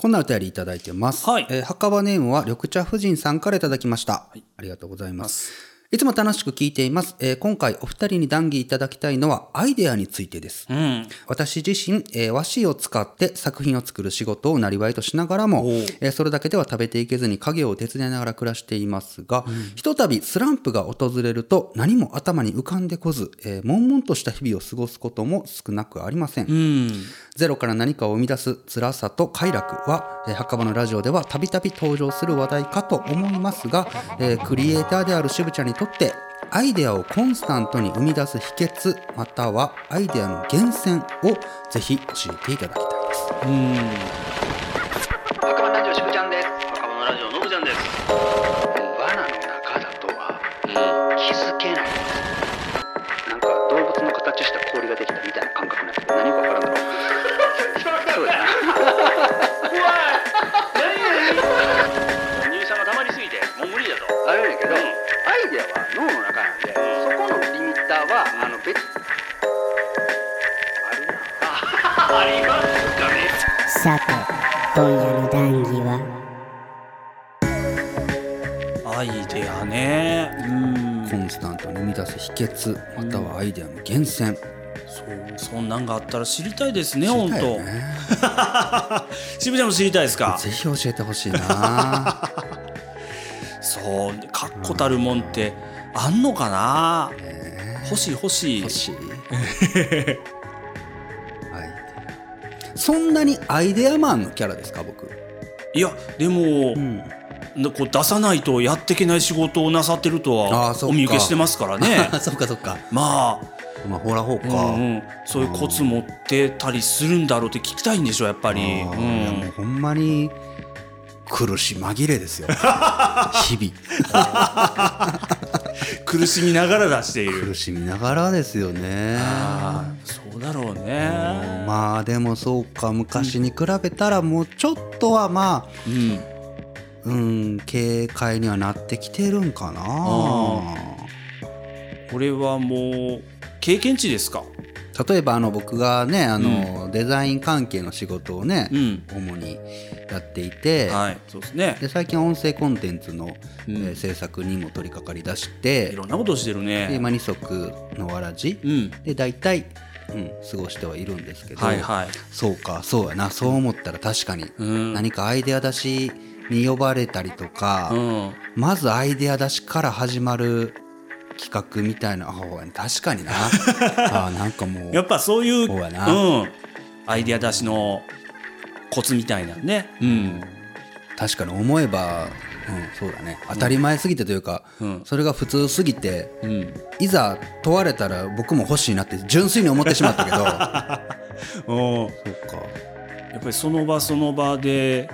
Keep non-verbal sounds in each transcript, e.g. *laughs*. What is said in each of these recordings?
こんなお便りいただいてます。はいえー墓場ネームは緑茶夫人さんからいただきました。ありがとうございます。いつも楽しく聞いています。えー今回お二人に談義いただきたいのはアイデアについてです。うん。私自身、えー和紙を使って作品を作る仕事をなりわいとしながらもえーそれだけでは食べていけずに家業を手伝いながら暮らしていますが、ひとたびスランプが訪れると何も頭に浮かんでこず、えー悶々とした日々を過ごすことも少なくありません。うん。ゼロから何かを生み出す辛さと快楽は、えー墓場のラジオではたびたび登場する話題かと思いますが、えークリエイターである渋ちゃんにとってアイデアをコンスタントに生み出す秘訣またはアイデアの源泉をぜひ教えていただきたいです。うん。イデアは脳の中なんで、そこのリミッターは、あの別あるなありますかね。さて今夜の談義は？アイデアね。うん。コンスタントに生み出す秘訣またはアイデアの源泉、そう、そんなんがあったら知りたいですね、本当。*laughs* 渋ちゃんも知りたいですか？ぜひ教えてほしいなそう、確固たるもんってあんのかな？欲しい欲しい。欲しい。*laughs* そんなにアイデアマンのキャラですか僕？いや、でも、ん。なこう出さないとやっていけない仕事をなさってるとはお見受けしてますからね。*laughs* そっかそっか。ままあほらほうあ、か、うんうん、そういうコツ持ってたりするんだろうって聞きたいんでしょやっぱり。うん。いやもうほんまに苦し紛れですよ *laughs* 日々 *laughs* 苦しみながら出している苦。しみながらですよねそうだろううんね。まあでもそうか昔に比べたらもうちょっとはまあうん。うん軽快にはなってきてるんかなこれはもう経験値ですか？例えばあの僕がねあの、デザイン関係の仕事をね、うん。主にやっていて、はい、そうですね。で最近音声コンテンツの、うんえー制作にも取り掛かりだしいてろんなことしてるで、ね。まあ、二足のわらじ、うん。で大体、うん、過ごしてはいるんですけど、はいはい。そうかそうやなそう思ったら確かに、うん。何かアイデア出しに呼ばれたりとか、うん。まずアイデア出しから始まる企画みたいなあ確かにな *laughs* あなんかもうやっぱそういう、そううん。アイデア出しのコツみたいなね。うん。確かに思えば、うん、そうだね当たり前すぎてというか、うんそれが普通すぎてうん。いざ問われたら僕も欲しいなって純粋に思ってしまったけど *laughs* おそうかやっぱりその場その場で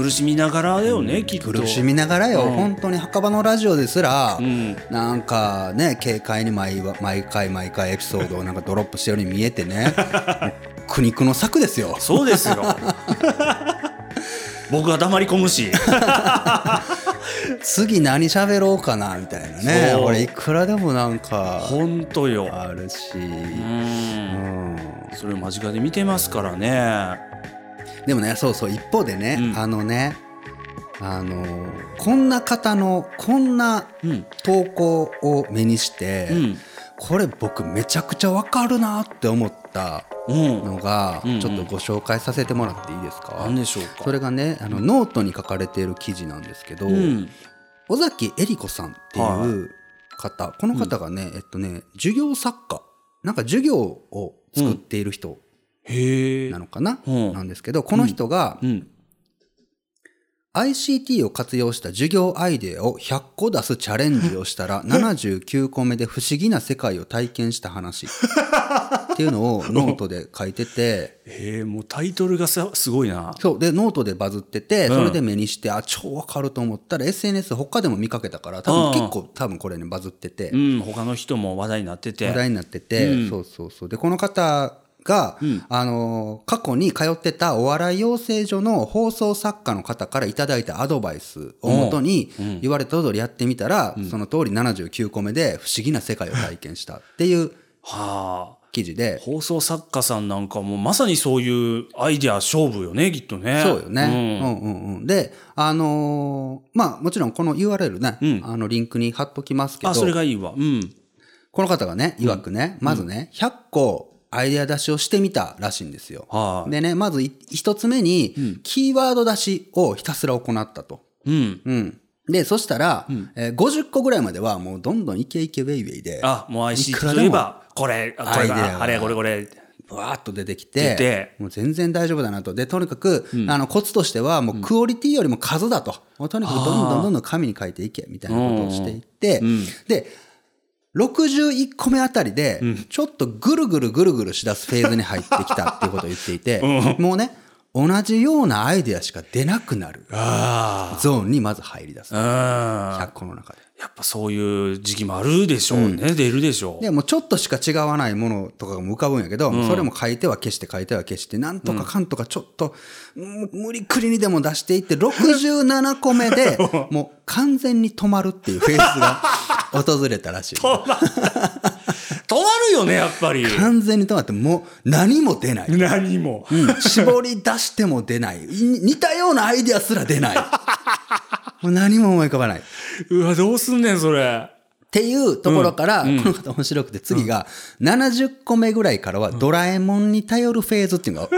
苦しみながらだよね、きっと。苦しみながらよ、うん本当に墓場のラジオですら、うん。なんかね軽快に毎話毎回毎回エピソードをなんかドロップしてるように見えてね *laughs* 苦肉の策ですよそうですよ。*laughs* 僕は黙り込むし。*laughs* 次何喋ろうかなみたいなね俺いくらでもなんか本当よ。あるし、う。うんんそれを間近で見てますからね。でもねそうそう一方でね、うんあのねあのこんな方のこんなうん。投稿を目にして、うん。これ僕めちゃくちゃわかるなって思ったうん。のが、ちょっとご紹介させてもらっていいですか、何でしょうか？それがねあのノートに書かれている記事なんですけど、うん。尾崎恵里子さんっていう方、この方がね、えっとね授業作家なんか授業を作っている人な。のかな、う。んなんですけどこの人がうん。ICT を活用した授業アイデアを100個出すチャレンジをしたら *laughs* 79個目で不思議な世界を体験した話。*laughs* っていうのをノートで書いてて。へえ、もうタイトルがさすごいな。そう。でノートでバズっててうん。それで目にして、あ超わかると思ったら SNS 他でも見かけたから多うん。分結構多分これねバズってて。うん。他の人も話題になってて。話題になってて、うん。そうそうそう。でこの方が、うんあの過去に通ってたお笑い養成所の放送作家の方からいただいたアドバイスをもとにうん言われた通りやってみたら、その通り79個目で不思議な世界を体験したっていうはあ。記事で、放送作家さんなんかもまさにそういうアイデア勝負よね、きっとね。そうよね。うんうんうん。で、あのーまあもちろんこの URL ね、うんあのリンクに貼っときますけど、あ、それがいいわ。うん。この方がね、曰くね、まずね、100個アイデア出しをしてみたらしいんですよ。はい。でね、まずい一つ目に、キーワード出しをひたすら行ったと。うん。うん。で、そしたら、えー50個ぐらいまではもうどんどんイケイケウェイウェイで、あ、もう IC いくらでもといえば、これ、あこれアイデアがが、あれ、これ、これ。わーっと出てき出てて、もう全然大丈夫だなと。で、とにかく、あの、コツとしては、もうクオリティよりも数だと。もうとにかくどんどんどんどん紙に書いていけ、みたいなことをしていって、で、61個目あたりで、ちょっとぐるぐるぐるぐるしだすフェーズに入ってきたっていうことを言っていて、*laughs* もうね、同じようなアイデアしか出なくなるあゾーンにまず入り出す。あ。うん。100個の中で。やっぱそういう時期もあるでしょうね。出るでしょう。で、もうちょっとしか違わないものとかが浮かぶんやけど、それも書いては消して書いては消して、なんとかかんとかちょっと、うん無理くりにでも出していって、67個目で、*laughs* もう完全に止まるっていうフェーズが訪れたらしい。*laughs* 止まるよね、やっぱり。完全に止まって、もう何も出ない。何も。うん絞り出しても出ない。い似たようなアイデアすら出ない。*laughs* もう何も思い浮かばない。うわ、どうすんねん、それ。っていうところから、この方面白くて、次が、70個目ぐらいからは、ドラえもんに頼るフェーズっていうのが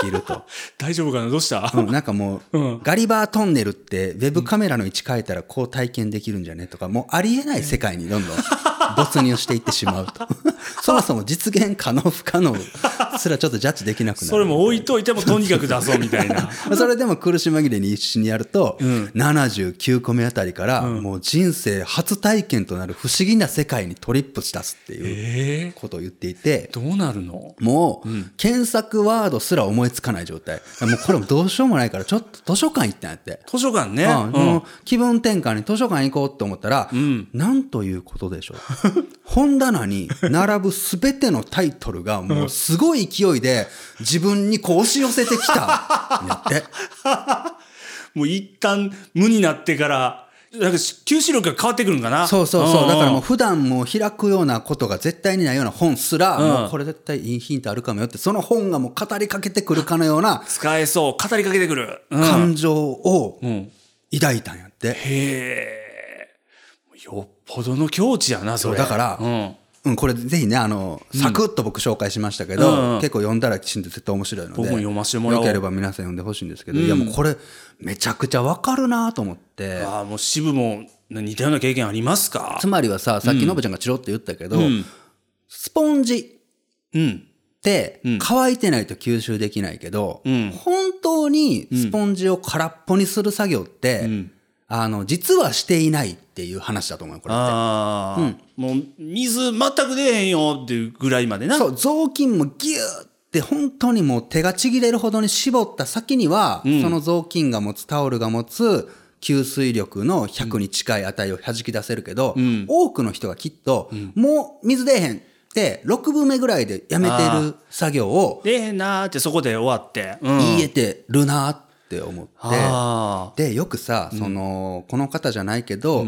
起きると。*laughs* 大丈夫かな？どうした？うんなんかもう、ガリバートンネルって、ウェブカメラの位置変えたらこう体験できるんじゃね？とか、もうありえない世界にどんどん *laughs* 没入していってしまうと。*laughs* そもそも実現可能不可能すらちょっとジャッジできなくなる。それも置いといてもとにかく出そうみたいな。それでも苦し紛れに一緒にやると、79個目あたりから、もう人生初体験となる不思議な世界にトリップし出すっていうええことを言っていて、どうなるの？もう、検索ワードすら思いつかない状態。もうこれもどうしようもないから、ちょっと図書館行ったんやって。図書館ね。うん気分転換に図書館行こうって思ったら、なんということでしょう。本棚に並ぶすべてのタイトルがもうすごい勢いで自分にこう押し寄せてきたんやって。*laughs* もう一旦無になってから、なんか吸収力が変わってくるんかなそうそうそう。だからもうう普段もう開くようなことが絶対にないような本すら、うんもうこれ絶対いいヒントあるかもよって、その本がもう語りかけてくるかのような使えそう。語りかけてくる。うん。感情をうん抱いたんやって。へえ。よっぽどの境地やな、それ。そうだからうん。うん、これぜひね、あの、サクッと僕紹介しましたけど、うん結構読んだらきちんと絶対面白いので、僕も読ませてもらおう。よければ皆さん読んでほしいんですけど、いやもうこれ、めちゃくちゃわかるなと思って、ああ、もう渋も似たような経験ありますか？つまりはさ、さっきのぶちゃんがチロって言ったけど、スポンジうん。って乾いてないと吸収できないけど、ん。本当にスポンジを空っぽにする作業って、あの、実はしていないっていう話だと思うよ、これって。ああ、もう水全く出えへんよっていうぐらいまでな。そう、雑巾もギューって本当にもう手がちぎれるほどに絞った先には、その雑巾が持つタオルが持つ吸水力の100に近い値を弾き出せるけど、多くの人がきっと、もう水出えへんって6分目ぐらいでやめてる作業を出えへんなーってそこで終わって。うん、言えてるなって思って。で、よくさ、その、この方じゃないけど、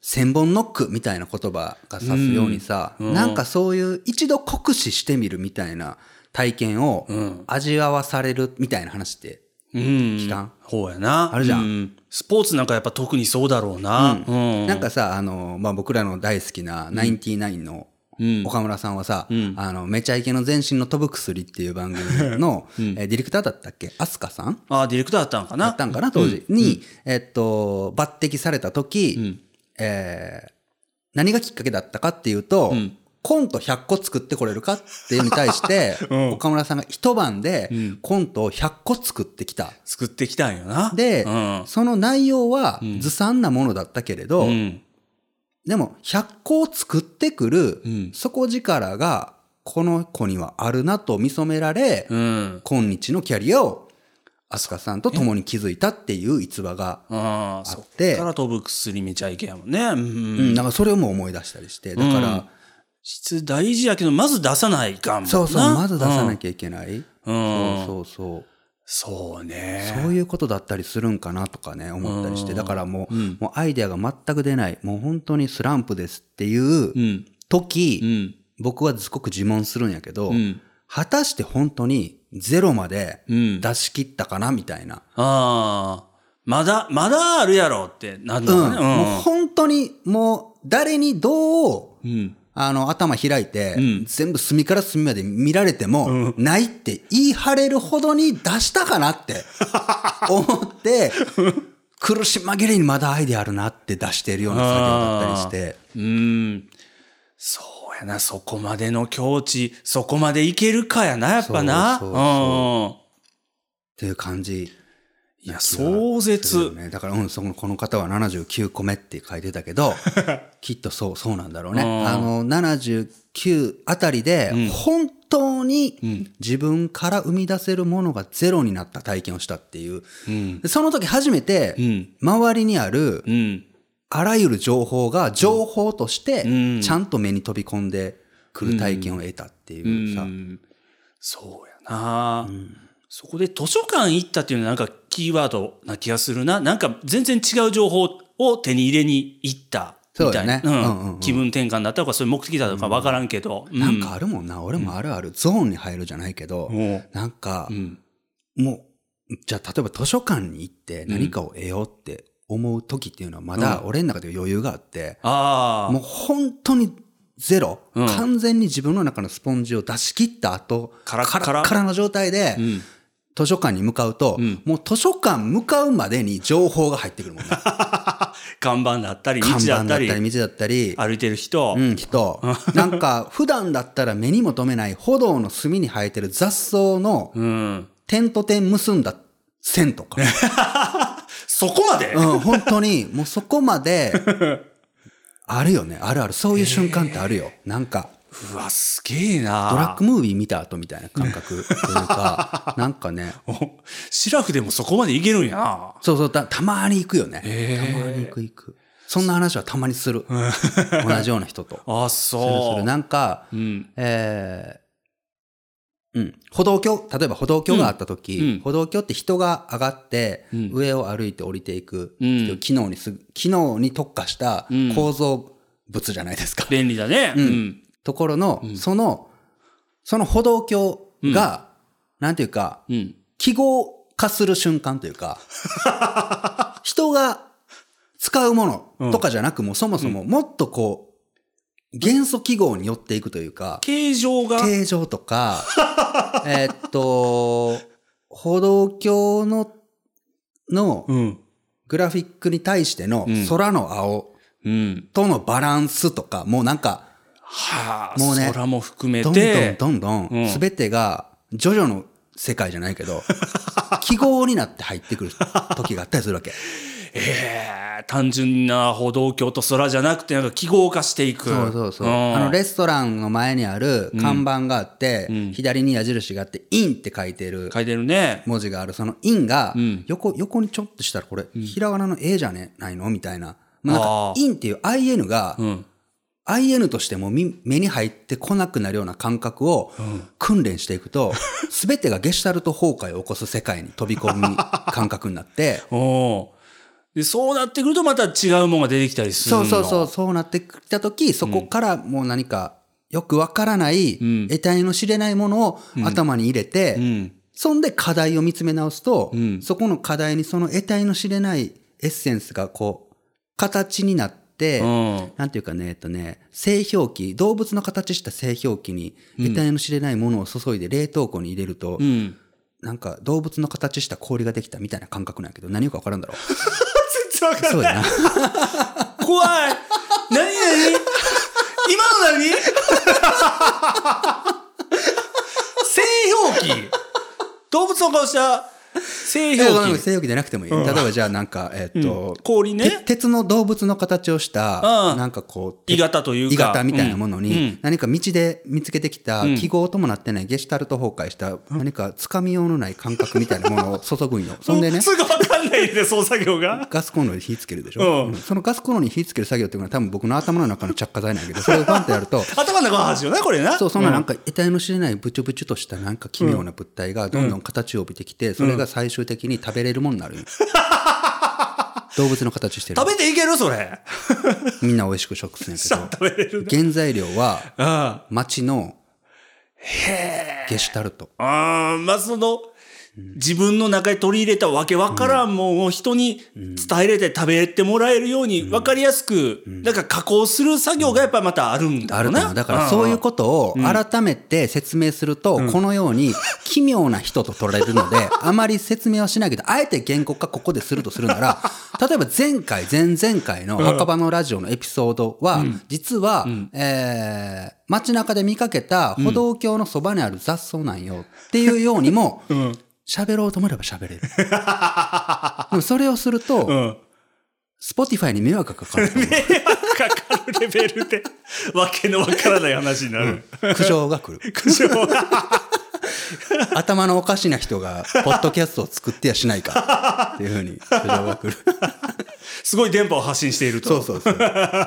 千本ノックみたいな言葉が指すようにさ、なんかそういう一度酷使してみるみたいな体験を味わわされるみたいな話ってうん。聞かん、ほうやな。あるじゃん。うスポーツなんかやっぱ特にそうだろうな。うん。なんかさ、あの、まあ、僕らの大好きなナインティナインの岡村さんはさ、あの、めちゃイケの全身の飛ぶ薬っていう番組の、*laughs* えーディレクターだったっけ？アスカさん？ああ、ディレクターだったのかな？だったんかな、当時。に、えっと、抜擢された時、えー何がきっかけだったかっていうと、コント100個作ってこれるかっていうのに対して、*laughs* 岡村さんが一晩でコントを100個作ってきた。作ってきたんよな。で、うん。その内容はずさんなものだったけれど、うん。でも100個を作ってくるん底力がこの子にはあるなと見初められ、うん。今日のキャリアを飛鳥さんと共に築いたっていう逸話があっってから飛ぶ薬めちゃいけやもんね。うん。うん、なんかそれをもう思い出したりして、だから、質大事やけど、まず出さないかんも。そうそう、まず出さなゃ。きゃいけない。うん。そうそうそうね。そう。そういうことだったりするんかなとかね、思ったりして、だからもう、もうアイデアが全く出ない、もう本当にスランプですっていううん。時、うん。僕はすごく自問するんやけど、うん。果たして本当にゼロまでうん。出し切ったかなみたいな。ああ。まだ、まだあるやろってなるうん。のかもうね。本当にもう誰にどう、うん。うん。あの、頭開いて、うん全部隅から隅まで見られても、ないって言い張れるほどに出したかなって *laughs* 思って、苦し紛れにまだアイデアあるなって出してるような作業だったりして、うん。そうやな、そこまでの境地、そこまでいけるかやな、やっぱな。そうそうそうん。っていう感じ。いや、壮絶。ね、だから、うん、そのこの方は79個目って書いてたけど、*laughs* きっとそう、そうなんだろうね。うんあの、79あたりで、本当に自分から生み出せるものがゼロになった体験をしたっていう。うん。でその時初めてうん、周りにあるうん。あらゆる情報が情報としてうん、ちゃんと目に飛び込んでくる体験を得たっていうさ。うんそうやな、そこで図書館行ったっていうのはなんかキーワードな気がするな。なんか全然違う情報を手に入れに行ったみたいな。そうだねうんうんうん気分転換だったのか、そういう目的だったのかわからんけど。うなんかあるもんな。俺もあるある。ゾーンに入るじゃないけど、もなんか。もう、じゃあ例えば図書館に行って何かを得ようって思う時っていうのはまだ俺の中で余裕があって、ああ。もう本当にゼロ、うん完全に自分の中のスポンジを出し切った後、カラッカラの状態で、うん。図書館に向かうと、んもう図書館向かうまでに情報が入ってくるもんね。*laughs* 看板だったり、道だったり、道だったり、歩いてる人。うん、人。*laughs* なんか、普段だったら目にも留めない歩道の隅に生えてる雑草のうん。点と点結んだ線とか。*laughs* そこまで、うん、本当に、もうそこまで、あるよね。あるある。そういう瞬間ってあるよ。なんか、うわ、すげえなドラッグムービー見た後みたいな感覚というか、*laughs* なんかね、おシラフでもそこまでいけるんやな。そうそう、たたまに行くよね。たまに行く行く。そんな話はたまにする。*laughs* 同じような人と。あ、そう。る。なんか、うん。えーうん。歩道橋、例えば歩道橋があった時、うんうん歩道橋って人が上がって、うん上を歩いて降りていく、うん機能にす、機能に特化したうん構造物じゃないですか。便利だね。ううんん。ところの、その、その歩道橋が、なんていうか、うん。記号化する瞬間というか、*laughs* 人が使うものとかじゃなくも、そもそももっとこう、元素記号に寄っていくというか、形状が、形状とか、*laughs* えっと、歩道橋の、のうん。グラフィックに対してのうん空の青うん。とのバランスとか、もうなんか、はあ、もうね空も含めどんどんて、どんどんうん、すべてが、ジョジョの世界じゃないけど、*laughs* 記号になって入ってくる時があったりするわけ。*laughs* ええ単純な歩道橋と空じゃなくて、なんか記号化していく。そうそうそう。んあの、レストランの前にある看板があって、ん左に矢印があって、 IN って書いてる書いてるね。文字がある、その IN がん、横、横にちょっとしたらこれ、ひらがなの A じゃね？ないの？みたいな。まあなんあかー、インっていう IN が、うん。IN としてもみ目に入ってこなくなるような感覚を訓練していくと、*laughs* すべてがゲシュタルト崩壊を起こす世界に飛び込む感覚になって、*laughs* で、そうなってくるとまた違うものが出てきたりするの。そうそうそう、そうなってきたとき、そこからもう何かよくわからない、ん。得体の知れないものを頭に入れて、うん。そんで課題を見つめ直すと、ん。そこの課題にその得体の知れないエッセンスがこう、形になって、うん。なんていうかね、えっとね、製氷機、動物の形した製氷機に、得体の知れないものを注いで冷凍庫に入れると、うん。なんか動物の形した氷ができたみたいな感覚なんやけど、何言うかわからんだろう。*laughs* 全然わかそうやな。怖い。何何？今の何？*laughs* 製氷機。動物の顔した製いやごめん氷機製氷機じゃなくてもいい。例えばじゃあなんか、えっと、氷てね。鉄の動物の形をした、うん。なんかこう、鋳型というか。鋳型みたいなものにん、何か道で見つけてきたん。記号ともなってないゲシュタルト崩壊した、何かつかみようのない感覚みたいなものを *laughs* 注ぐんよ。そんでね、すぐわかんないで、操作業が。ガスコンロに火つけるでしょ、そのガスコンロに火つける作業っていうのは多分僕の頭の中の着火剤なんやけど、*laughs* それをバンとやると、頭の中の話よな、これな。そう、そんななんか得体の知れないブチュブチュとしたなんか奇妙な物体がどんどん。形を帯びてきて、それが最終的に食べれるものになる *laughs* 動物の形してる。食べていける？それ。みんな美味しく食すんやけ食べれる？ど原材料はあ町のゲシュタルト。あー、まあその、自分の中に取り入れたわけわからんもんを人に伝えれて食べてもらえるように分かりやすく、なんか加工する作業がやっぱまたあるんだろうな。だからそういうことを改めて説明すると、このように奇妙な人と取られるので、*laughs* あまり説明はしないけど、あえて原告がここでするとするなら、*laughs* 例えば前回、前々回の墓場のラジオのエピソードは、実は、えー街中で見かけた歩道橋のそばにある雑草なんよっていうようにも、喋ろうと思えば喋れる。*laughs* でもそれをすると、うん。スポティファイに迷惑がかかると思う。*laughs* かかるレベルで、わけのわからない話になる。苦情が来る。*laughs* 苦情が。頭のおかしな人が、ポッドキャストを作ってやしないか。っていうふうに、苦情が来る。すごい電波を発信していると。そうそうそう。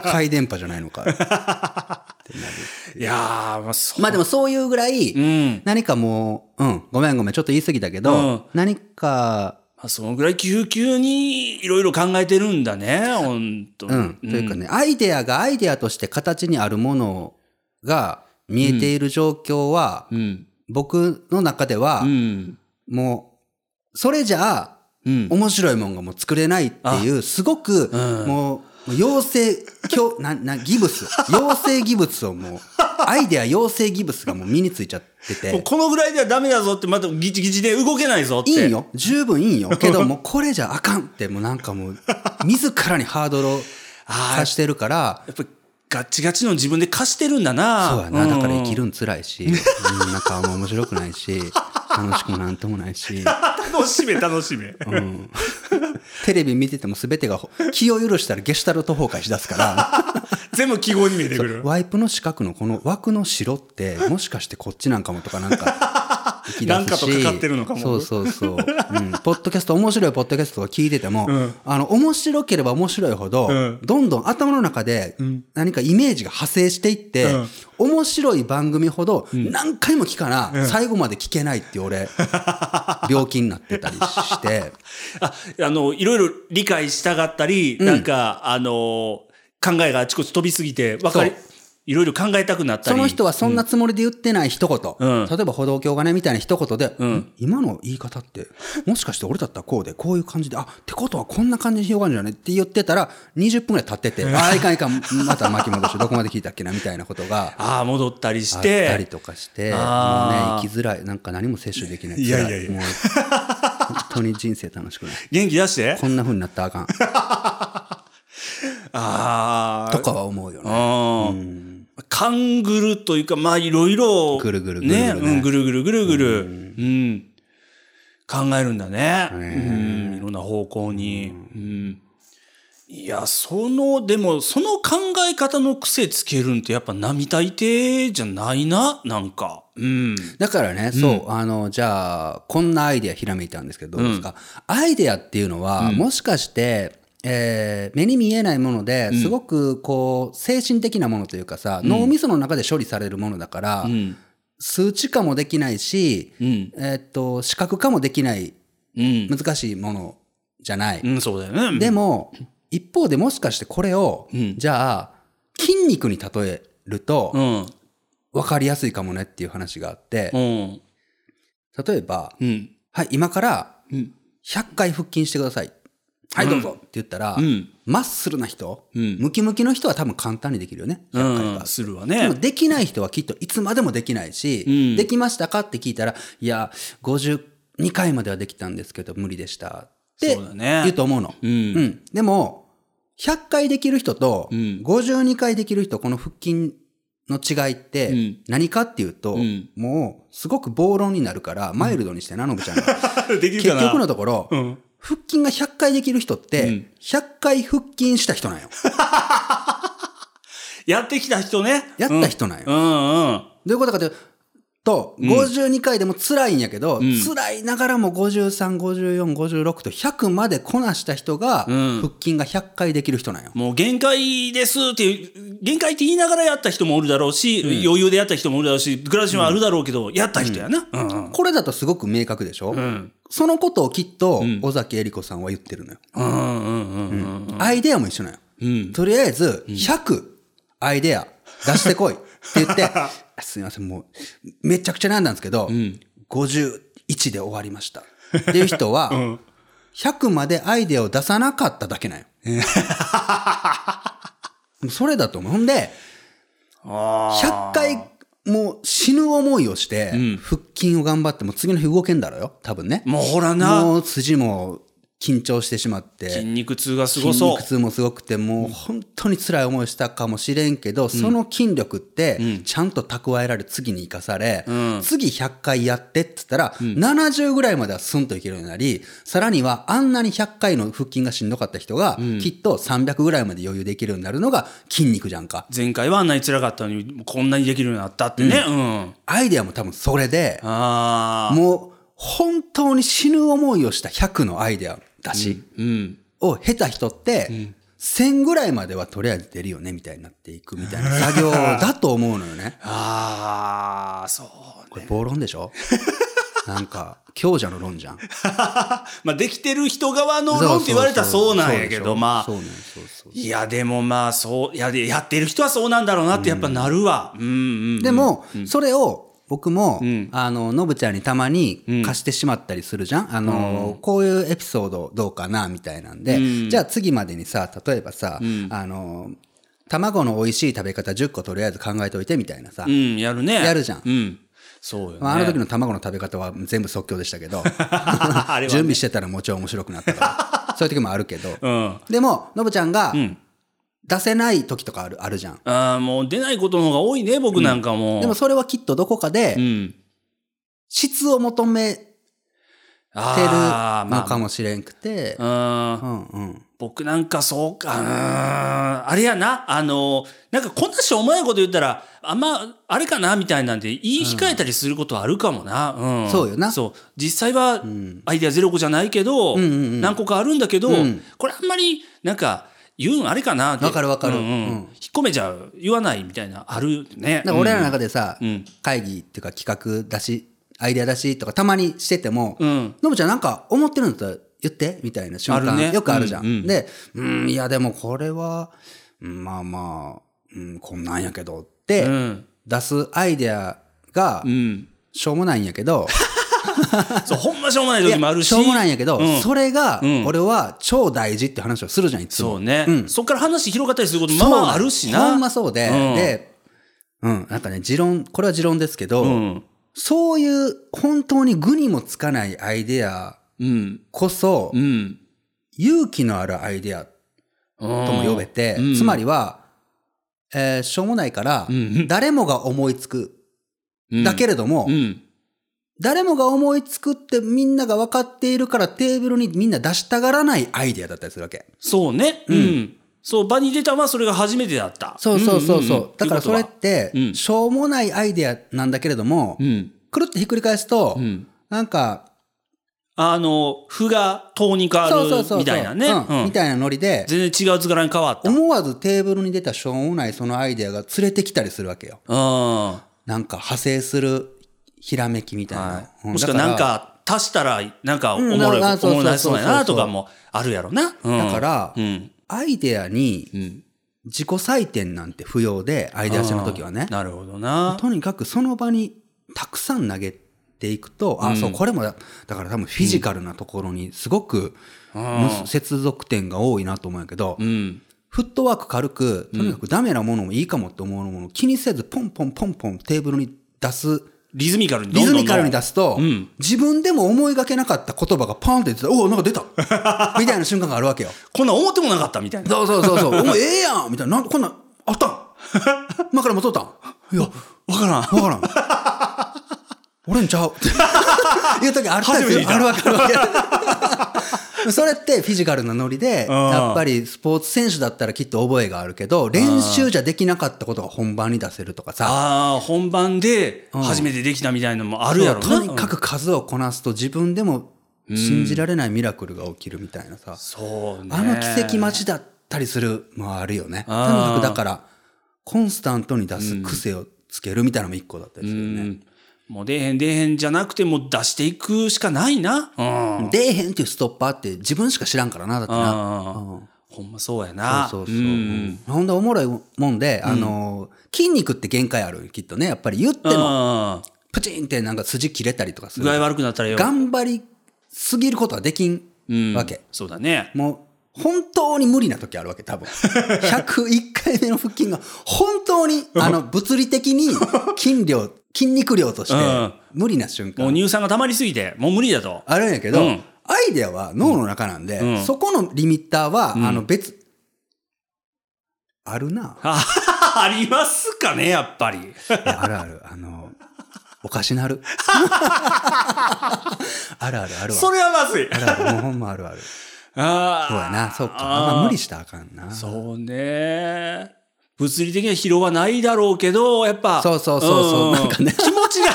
回電波じゃないのか。ってなる。いやー、まあそう。まあでもそういうぐらい、うん。何かもう、うん、ごめんごめん、ちょっと言い過ぎたけど、うん何か、まあ、そのぐらい救急にいろいろ考えてるんだね、本当うん、というかね、アイデアがアイデアとして形にあるものが見えている状況は、うん。僕の中では、うん。もう、それじゃあ、うん。面白いもんがもう作れないっていう、すごく、うんもう、妖精、今日、*laughs* な、な、ギブス。妖精ギブスをもう、アイデア妖精ギブスがもう身についちゃってて。もうこのぐらいではダメだぞって、またギチギチで動けないぞって。いいんよ。十分いいんよ。けど、もう *laughs* これじゃあかんって、もうなんかもう、自らにハードルを *laughs* 課してるから、やっぱりガッチガチの自分で貸してるんだな。そうやな。だから生きる。るん辛いし、うん、なんかあんま面白くないし、楽しくもなんともないし、楽しめ、楽しめ。うん、テレビ見てても全てが気を許したらゲシュタルト崩壊しだすから、*laughs* 全部記号に見えてくる。ワイプの四角のこの枠の白って、もしかしてこっちなんかもとかなんか、行き出すしなんかとかかってるのかも。そうそうそう。うん。ポッドキャスト、面白いポッドキャストとか聞いてても、ん。あの、面白ければ面白いほど、うん。どんどん頭の中で何かイメージが派生していって、うん。面白い番組ほど何回も聞かな、最後まで聞けないって俺、*laughs* 病気になってたりして、*laughs* あ、あの、いろいろ理解したがったり、なんか、あの、考えがあちこち飛びすぎて、わかりいろいろ考えたくなったり。その人はそんなつもりで言ってない一言、うん例えば歩道橋がねみたいな一言で、ん今の言い方って、もしかして俺だったらこうで、こういう感じで、あ、ってことはこんな感じに広がるんじゃねって言ってたら、20分ぐらい経ってて、あ、いかんいかん、また巻き戻して、どこまで聞いたっけなみたいなことが *laughs* ああ、戻ったりしあて。ったりとかして、もうね、生きづらい、なんか何も摂取できない。いやいやいや辛もう本当に人生楽しくない。元気出して？こんな風になったらあかん。*laughs* ああ。とかは思うよね。うん。勘ぐるというか、まあ、いろいろ。ぐるぐるぐるぐるねね。うん、ぐるぐるぐるぐる。うん。考えるんだね。うん。いろんな方向に。うん。いや、その、でも、その考え方の癖つけるんってやっぱ並大抵じゃないな、なんか。うん。だからね、そう、あの、じゃあ、こんなアイデアひらめいたんですけど、どうですか、アイデアっていうのは、もしかして、えー目に見えないもので、すごくこう、精神的なものというかさ、脳みその中で処理されるものだから、うん。数値化もできないし、うん。えーっと、視覚化もできない、うん。難しいものじゃない。うん、そうだよね。でも、一方でもしかしてこれを、んじゃあ、筋肉に例えると、うん。分かりやすいかもねっていう話があって、うん。例えば、うん。はい、今からうん。100回腹筋してください。はい、どうぞって言ったら、うん。マッスルな人、うんムキムキの人は多分簡単にできるよね。100回うん。が。するわでもね。できない人はきっといつまでもできないし、うんできましたかって聞いたら、いや、52回まではできたんですけど無理でしたって言うと思うの。うんうんでも、100回できる人とうん52回できる人、この腹筋の違いっうてん何かっていうと、んもうすごく暴論になるから、マイルドにしてな、のぶちゃんが。*laughs* できる結局のところ、うん。腹筋が100回できる人って、うん100回腹筋した人なんよ。*laughs* やってきた人ね。やった人なんよ。うんうん。どういうことかというと、52回でも辛いんやけど、ん辛いながらも53、54、56と100までこなした人が、うん腹筋が100回できる人なんよ。もう限界ですっていう、限界って言いながらやった人もおるだろうし、余裕でやった人もおるだろうし、グラシはあるだろうけど、やった人やな。うんうん。これだとすごく明確でしょ、うん。そのことをきっとん尾崎恵理子さんは言ってるのよ。うんうんうんうんアイデアも一緒なのよ。うん。とりあえず、100アイデア出してこいって言って、*laughs* すみません、もう、めちゃくちゃ悩んだんですけど、51で終わりました。っていう人は、*laughs* 100までアイデアを出さなかっただけなんよ。*laughs* それだと思う。ほんで、100回もう死ぬ思いをして、腹筋を頑張っても次の日動けんだろうよ。多分ね。もうほらな、もう筋も緊張してしまって。筋肉痛がすごそう筋肉。痛もすごくて、もう本当に辛い思いをしたかもしれんけど、その筋力って、ちゃんと蓄えられ、次に生かされ、次100回やってって言ったら、70ぐらいまではスンといけるようになり、さらにはあんなに100回の腹筋がしんどかった人が、きっと300ぐらいまで余裕できるようになるのが筋肉じゃんか。前回はあんなに辛かったのに、こんなにできるようになったってね。うん。アイデアも多分それで。もう本当に死ぬ思いをした100のアイデアだし、うん。を経た人って、1000ぐらいまではとりあえず出るよねみたいになっていくみたいな *laughs* 作業だと思うのよね。ああ、そうこれ暴論でしょ？なんか、強者の論じゃん。*laughs* まあ、できてる人側の論って言われたらそうなんやけど、まあそう。ね、そうそう。いや、でもまあ、そう、いや、で、やってる人はそうなんだろうなってやっぱなるわ。うん、うん。でも、それを僕も、ん。あの、のぶちゃんにたまに貸してしまったりするじゃん、あの、こういうエピソードどうかな？みたいなんで、うん。じゃあ次までにさ、例えばさ、あの、卵の美味しい食べ方10個とりあえず考えておいてみたいなさ、うん、やるね。やるじゃん。うん。そうよね。まあ、あの時の卵の食べ方は全部即興でしたけど、*laughs* ね。*laughs* 準備してたらもちろん面白くなったから、*laughs* そういう時もあるけど、うん。でも、のぶちゃんがん出せない時とかあるあるじゃん。ああ、もう出ないことの方が多いね、僕なんかも。でもそれはきっとどこかでうん。質を求めてるのかもしれんくて、まあ、うん。うんうん。僕なんかそうか、あれやな、あの、なんかこんなしょうもないこと言ったら、あんま、あれかなみたいなんで言い控えたりすることあるかもな。うん。そうよなそう。実際は、アイデアゼロ個じゃないけど、んうんうん何個かあるんだけど、んこれあんまり、なんか、言うんあれかな？わかるわかるうんうんうん引っ込めちゃう。言わないみたいな、あるね。だから俺らの中でさ、ん会議っていうか企画だし、アイデアだしとかたまにしてても、うんのぶちゃんなんか思ってるんだったら言ってみたいな瞬間、ねよくあるじゃん。うんうんで、うん、いやでもこれは、うんまあまあ、うん、こんなんやけどって、うん。出すアイデアがう、ん。しょうもないんやけど、*laughs* *laughs* そう、ほんましょうもない時もあるし。しょうもないんやけど、うんそれがん、俺は超大事って話をするじゃん、いつも。そうね、んそっから話広がったりすることもまあまああるしな。ほんまそうで、うんで、うん、なんかね、持論、これは持論ですけど、うん。そういう本当に具にもつかないアイデアうん。こそ、うん。勇気のあるアイデアととも呼べて、うんつまりは、えーしょうもないから、ん誰もが思いつく。だけれども、うん。誰もが思いつくってみんなが分かっているからテーブルにみんな出したがらないアイデアだったりするわけ。そうね。うん。そう、場に出たのはそれが初めてだった。そうそうそうそう。んんんだからそれって、うんしょうもないアイデアなんだけれども、うん。くるってひっくり返すと、うん。なんか、あの、負が塔に変わるみたいなね。みたいなノリで、全然違う図柄に変わった。思わずテーブルに出たしょうもないそのアイデアが連れてきたりするわけよ。なんか派生するひらめきみたいな。い。うんもしくはだなんか足したら、なんかおもろい、うんおもろなりそうやなとかもあるやろな。うんだからうん。アイデアにうん。自己採点なんて不要で、アイデアしての時はね。なるほどな。とにかくその場にたくさん投げていくと、あ、そう、これもだ、だから多分フィジカルなところにすごく、む接続点が多いなと思うんやけど、うん。フットワーク軽く、とにかくダメなものもいいかもって思うものを気にせず、ポンポンポンポンテーブルに出す、リズミカルにどんどんリズミカルに出すと、うん自分でも思いがけなかった言葉がポンって出てた、おお、なんか出た *laughs* みたいな瞬間があるわけよ。こんなん思ってもなかったみたいな。そうそうそうそう、お前ええやんみたいな、なんこんなんあったん？*laughs* 今からもとったん？いや、わからん。わからん。俺んちゃう。*laughs* いう時あったんですよ。初めて聞いたあるわかるわかる。*laughs* それってフィジカルなノリで、やっぱりスポーツ選手だったらきっと覚えがあるけど、練習じゃできなかったことが本番に出せるとかさ。ああ、本番で初めてできたみたいなのもあるやろな。とにかく数をこなすと自分でも信じられないミラクルが起きるみたいなさ。そうね。あの奇跡待ちだったりするのはあるよね。とにかくだから、コンスタントに出す癖をつけるみたいなのも一個だったりするよね。うんもう出えへん出えへんじゃなくてもう出していくしかないな。うん。出えへんっていうストッパーって自分しか知らんからな、だってな。あうんほんまそうやな。そうそうそう。んほんでおもろいもんで、あの、筋肉って限界ある、きっとね。やっぱり言っても、うん。プチンってなんか筋切れたりとかする具。合悪くなったらよ。頑張りすぎることはできんうんわけ。そうだね。もう、本当に無理な時あるわけ、多分。*laughs* 101回目の腹筋が、本当に、あの、物理的に筋量、筋肉量としてうん、無理な瞬間。もう乳酸が溜まりすぎて、もう無理だと。あるんやけど、うんアイデアは脳の中なんで、うんそこのリミッターは、んあの、別、あるな。あありますかね、やっぱり。あるある。あの、おかしなる。*laughs* あるあるあるわ。それはまずい。あるある。もうほんまあるある。ああ。そうやな。そうか。あんま無理したらあかんな。そうね。物理的な疲労はないだろうけど、やっぱ。そうそうそうそうんなんかね気持ちが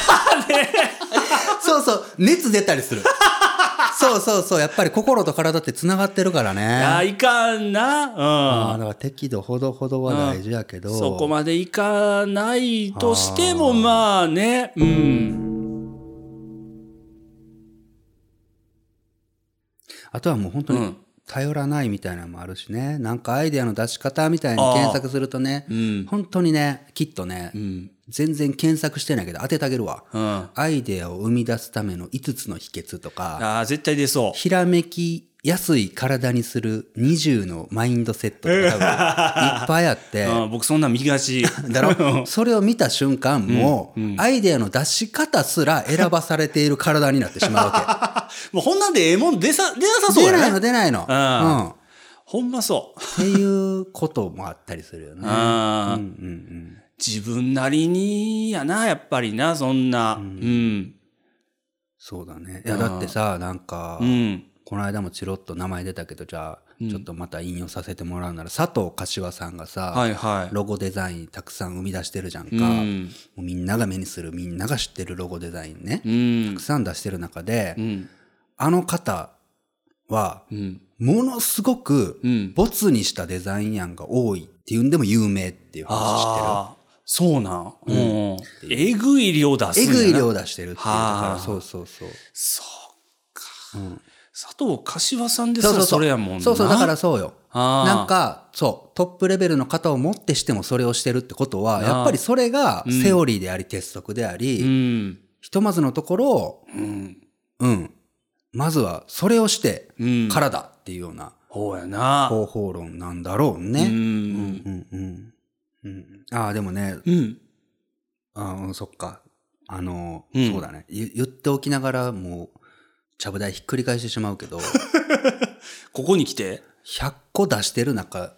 ね。*laughs* そうそう。熱出たりする。*laughs* そうそうそう。やっぱり心と体って繋がってるからね。あいかんな。うん。だから適度ほどほどは大事やけど。そこまでいかないとしても、まあね。うん。あとはもう本当にうん頼らないみたいなのもあるしね。なんかアイデアの出し方みたいに検索するとね、うん。本当にね、きっとね、うん。全然検索してないけど当ててあげるわ。うん。アイデアを生み出すための5つの秘訣とか、ああ、絶対出そう。ひらめきやすい体にする20のマインドセットとか *laughs* いっぱいあって、うん、僕そんなん見がち。*laughs* だろ？それを見た瞬間もう、アイデアの出し方すら選ばされている体になってしまうわ *laughs* もうほんなんでええもん出さ、出なさけ。そうやね。出ないの出ないの。うんうん。っほんまそう。ていうこともあったりするよね。あーうんうん自分なりにやな、やっぱりな、そんな。うん。そうだね。いや、だってさ、なんか、うん。この間もチロッと名前出たけど、じゃあ、ちょっとまた引用させてもらうなら、佐藤柏さんがさ、はいはい。ロゴデザインたくさん生み出してるじゃんか。うんみんなが目にする、みんなが知ってるロゴデザインね。うんたく。さん出してる中で、うん。あの方は、うん。ものすごくうん、没にしたデザイン案が多いっていうんでも有名っていう話知ああ、そうなん。うん。えぐい量出すえぐい量出してるっていう。だはあから、そうそうそう。そうか。佐藤柏さんですらそれやもんな。そうそう、だからそうよ。なんか、そう、トップレベルの方をもってしてもそれをしてるってことは、やっぱりそれがセオリーであり鉄則であうり、ん。ひとまずのところ、うん。うん、まずはそれをしてうん。からだっていうようなほう。方法論なんだろうね。う。うんんうんうんああ、でもね、うん。あそっか。あの、うんそうだね。言言っておきながらもう、ちゃぶ台ひっくり返してしまうけど、*laughs* ここに来て？100個出してる中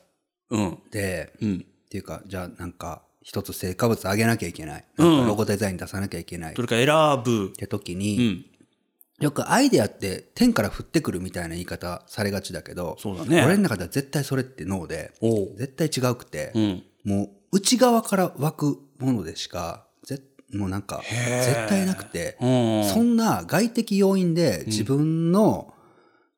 うん。で、うん。っていうか、じゃあなんか、一つ成果物あげなきゃいけない。ロゴデザイン出さなきゃいけない。っどれか選ぶ。て時うに、ん。よくアイデアって天から降ってくるみたいな言い方されがちだけど、そうだね俺の中では絶対それって脳で。絶対違うくて、うん。もう内側から湧くものでしか、ぜもうなんか、絶対なくて、うん。そんな外的要因で自分の、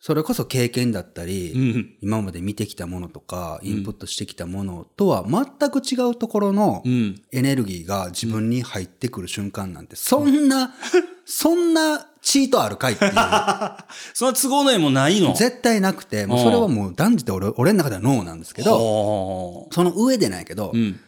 それこそ経験だったり、うん。今まで見てきたものとか、インプットしてきたものとは全く違うところのうん。エネルギーが自分に入ってくる瞬間なんて、そんな、*laughs* そんなチートあるかいっていう。*laughs* そんな都合の絵もないの？絶対なくて、もうそれはもう断じて俺俺の中ではノーなんですけど、どその上でないけど、うん。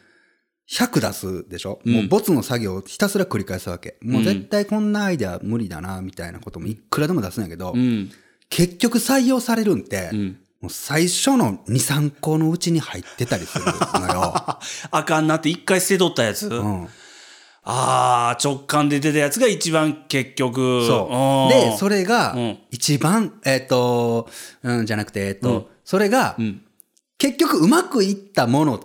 100出すでしょ、うんもうボツの作業をひたすら繰り返すわけ。もう絶対こんなアイデア無理だな、みたいなこともいくらでも出すんやけど、うん。結局採用されるんって、うん。もう最初の2、3個のうちに入ってたりするのよ。*laughs* あかんなって一回捨てとったやつ。うん、ああ、直感で出たやつが一番結局。そう。で、それ。れがうん一番、えっ、と、うん、じゃなくて、えっ、と、うんそれが、うん。結局うまくいったもの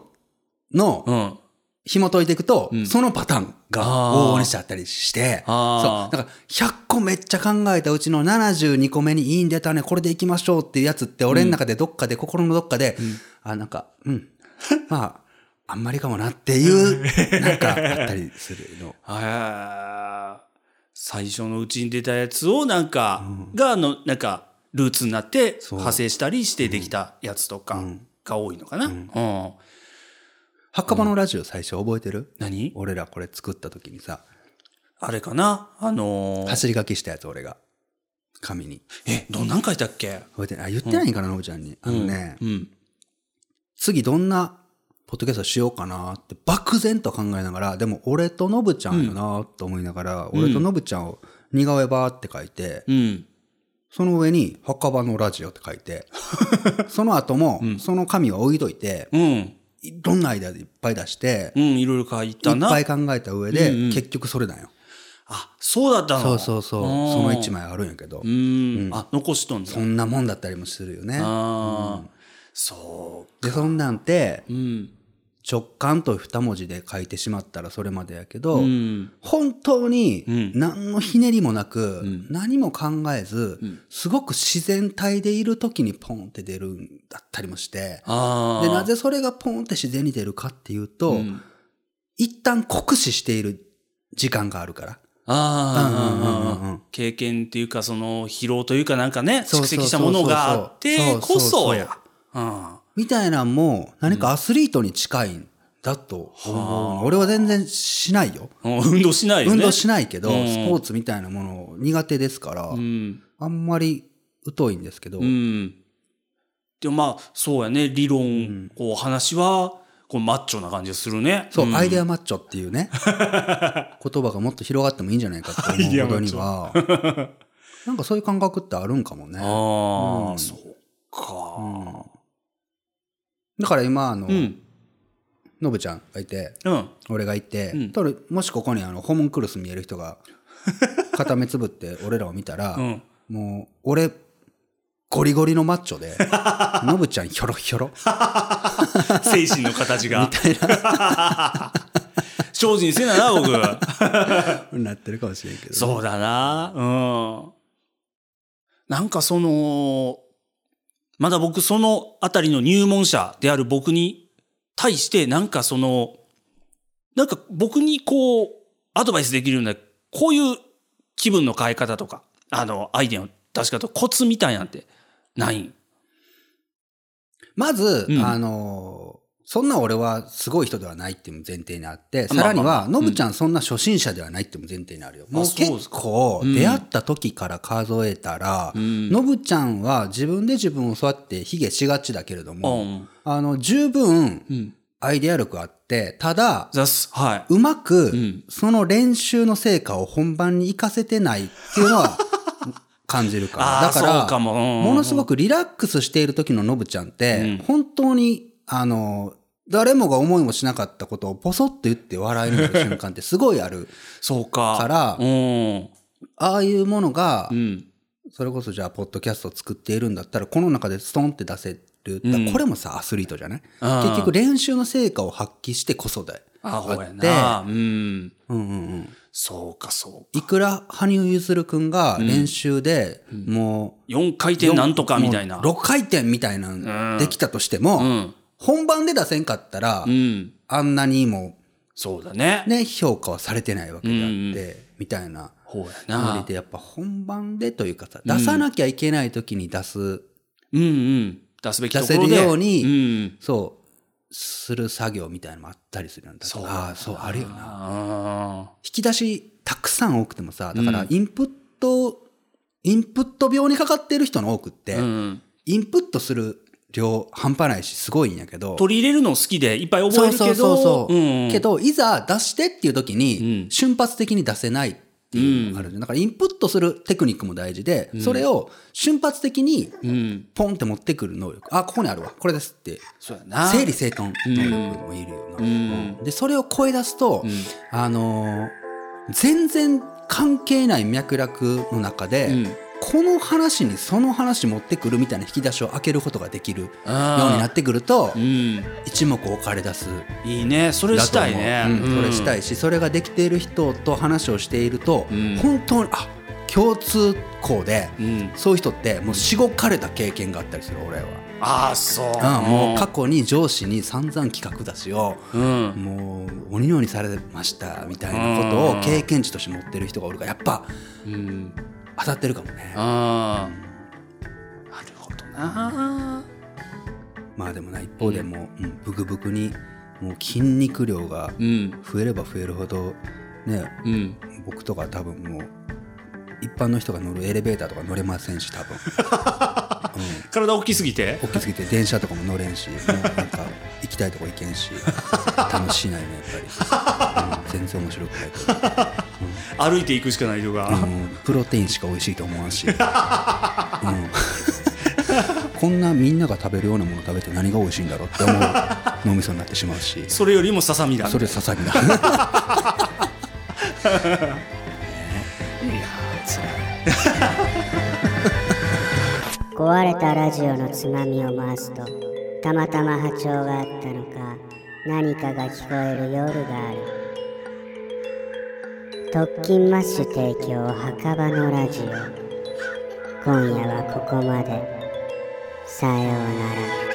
の、うん。紐解いていくと、んそのパターンが往々にしちゃったりして、そう。だから、100個めっちゃ考えたうちの72個目にいいん出たね、これでいきましょうっていうやつって、俺の中でどっかで、心のどっかで、あ、なんか、うん。まあ、あんまりかもなっていう、なんかあったりするの。*laughs* へー。最初のうちに出たやつをなんか、があの、なんか、ルーツになって派生したりしてできたやつとかが多いのかな。うん。墓場のラジオ最初覚えてる、何？俺らこれ作った時にさ、あれかな？あのー。走り書きしたやつ俺が。紙に。え、どんなん書いたっけ？覚えてない？あ言ってないんかな、のぶちゃんに。あのね、うん。次どんなポッドキャストしようかなって漠然と考えながらでも俺とのぶちゃんよなと思いながら、俺とのぶちゃんを似顔絵バーって書いて、うん。その上に墓場のラジオって書いて *laughs* その後もその紙を置いといて、うん。いろんなアイデアでいっぱい出して、うん、いろいろ書いいたな。っぱい考えた上で、うんうん結局それなんよ。あ、そうだったのそうそうそう。んその一枚あるんやけどう、ん。あ、残しとんだ。そんなもんだったりもするよね。ああ、そで、そんなんて、う。うん。直感と二文字で書いてしまったらそれまでやけど、うん。本当にん何のひねりもなく、何も考えず、すごく自然体でいる時にポンって出るんだったりもして。で、なぜそれがポンって自然に出るかっていうと、うん一旦酷使している時間があるから。経験っていうか、その疲労というかなんかね、蓄そうそうそうそう積したものがあってこそやそう。うんみたいなんも何かアスリートに近いんだと思うの、俺は全然しないよ。うん運動しないよね。運動しないけど、うんスポーツみたいなもの苦手ですから、うん。あんまり疎いんですけど、うん。でもまあ、そうやね。理論、こう話は、こうマッチョな感じがするね。そう、んアイデアマッチョっていうね、*laughs* 言葉がもっと広がってもいいんじゃないかって思うほどには、*laughs* なんかそういう感覚ってあるんかもね。ああ、そうか。だから今、あの、うん。のぶちゃんがいて、うん。俺がいて、もしここにあのホモンクルス見える人が *laughs* 片目つぶって俺らを見たら、うんもう俺ゴリゴリのマッチョで *laughs* のぶちゃんひょろひょろ精神の形が。みたい精進せなな、僕。ななってるかもしれんけど、そうだな。うん。なんかその、まだ僕そのあたりの入門者である僕に対して、なんかその、なんか僕にこう、アドバイスできるような、こういう気分の変え方とか、あの、アイデアの出し方、コツみたいなんて、ない？んまず、うん。あのそんな俺はすごい人ではないっていう前提にあって、まあさらには、のぶちゃんそんな初心者ではないっていう前提にあるよ。もう結構、うん。出会った時から数えたら、ん。のぶちゃんは自分で自分をそうやって卑下しがちだけれども、うん。あの、十分ん。アイデア力あって、ただ。うまくん、その練習の成果を本番に活かせてないっていうのは *laughs* 感じるから。だから、も。のすごくリラックスしている時ののぶちゃんって、本当に、あの、誰もが思いもしなかったことをポソッと言って笑いになる瞬間ってすごいある。*laughs* そうか。からうん。ああいうものがう、ん。それこそじゃあ、ポッドキャストを作っているんだったら、この中でストンって出せる。だからこれもさ、アスリートじゃない？うん結局練習の成果を発揮してこそだよ。あ、ほうやな。うん。うんうんうん。そうか、そういくら羽生結弦くんが練習で、もう、4回転なんとかみたいな。6回転みたいなのできたとしても、うん。本番で出せんかったら、うん。あんなにもそうだね。ね、評価はされてないわけであって、みたいな。ほうやな。でやっぱ本番でというかさ、出さなきゃいけない時に出す、うんうん。出すべきところで。出せるようにうん。そう、する作業みたいなのもあったりするんだそうああ、そう、あるよな。あ引き出したくさん多くてもさ、だからインプット、インプット病にかかってる人の多くって、ーうん。インプットする量半端ないしすごいんやけど、取り入れるの好きでいっぱい覚そうそうえるけど。そうそう、んけど、いざ出してっていう時に、うん瞬発的に出せないっていうのがあるだからインプットするテクニックも大事で、それを瞬発的にうん。ポンって持ってくる能力。あ、ここにあるわ。これですって。そうやな。整理整頓能力もいるよな。んで、それを超え出すと、あのー全然関係ない脈絡の中で、うんこの話にその話持ってくるみたいな引き出しを開けることができるようになってくると、うん。一目置かれ出す。いいね。それしたいね。うんそれしたい。いし、それができている人と話をしていると、ん本当に、あ、共通項で、うん。そういう人ってもうしごかれた経験があったりする、俺は。ああ、そう。うん、もう過去に上司に散々企画出しを、うん。もう鬼のようにされましたみたいなことを経験値として持ってる人がおるからやっぱうん。当たってるかもねああ。なるほどな。まあでもな一方でもう、うんブクブクにもう筋肉量がうん。増えれば増えるほどねうん。僕とか多分もう一般の人が乗るエレベーターとか乗れませんし多分 *laughs* 体大きすぎて？大きすぎて電車とかも乗れんし *laughs* もうなんか行きたいとこ行けんし楽しいないねやっぱり、うん全然面白くない歩いていくしかないとか。うんプロテインしか美味しいと思わんし、うん、*laughs* こんなみんなが食べるようなもの食べて何が美味しいんだろうって思う脳みそになってしまうし。それよりもささみだ。それささみだ。*laughs* *laughs* 壊れたラジオのつまみを回すとたまたま波長があったのか何かが聞こえる夜がある特勤マッシュ提供墓場のラジオ。今夜はここまで。さようなら。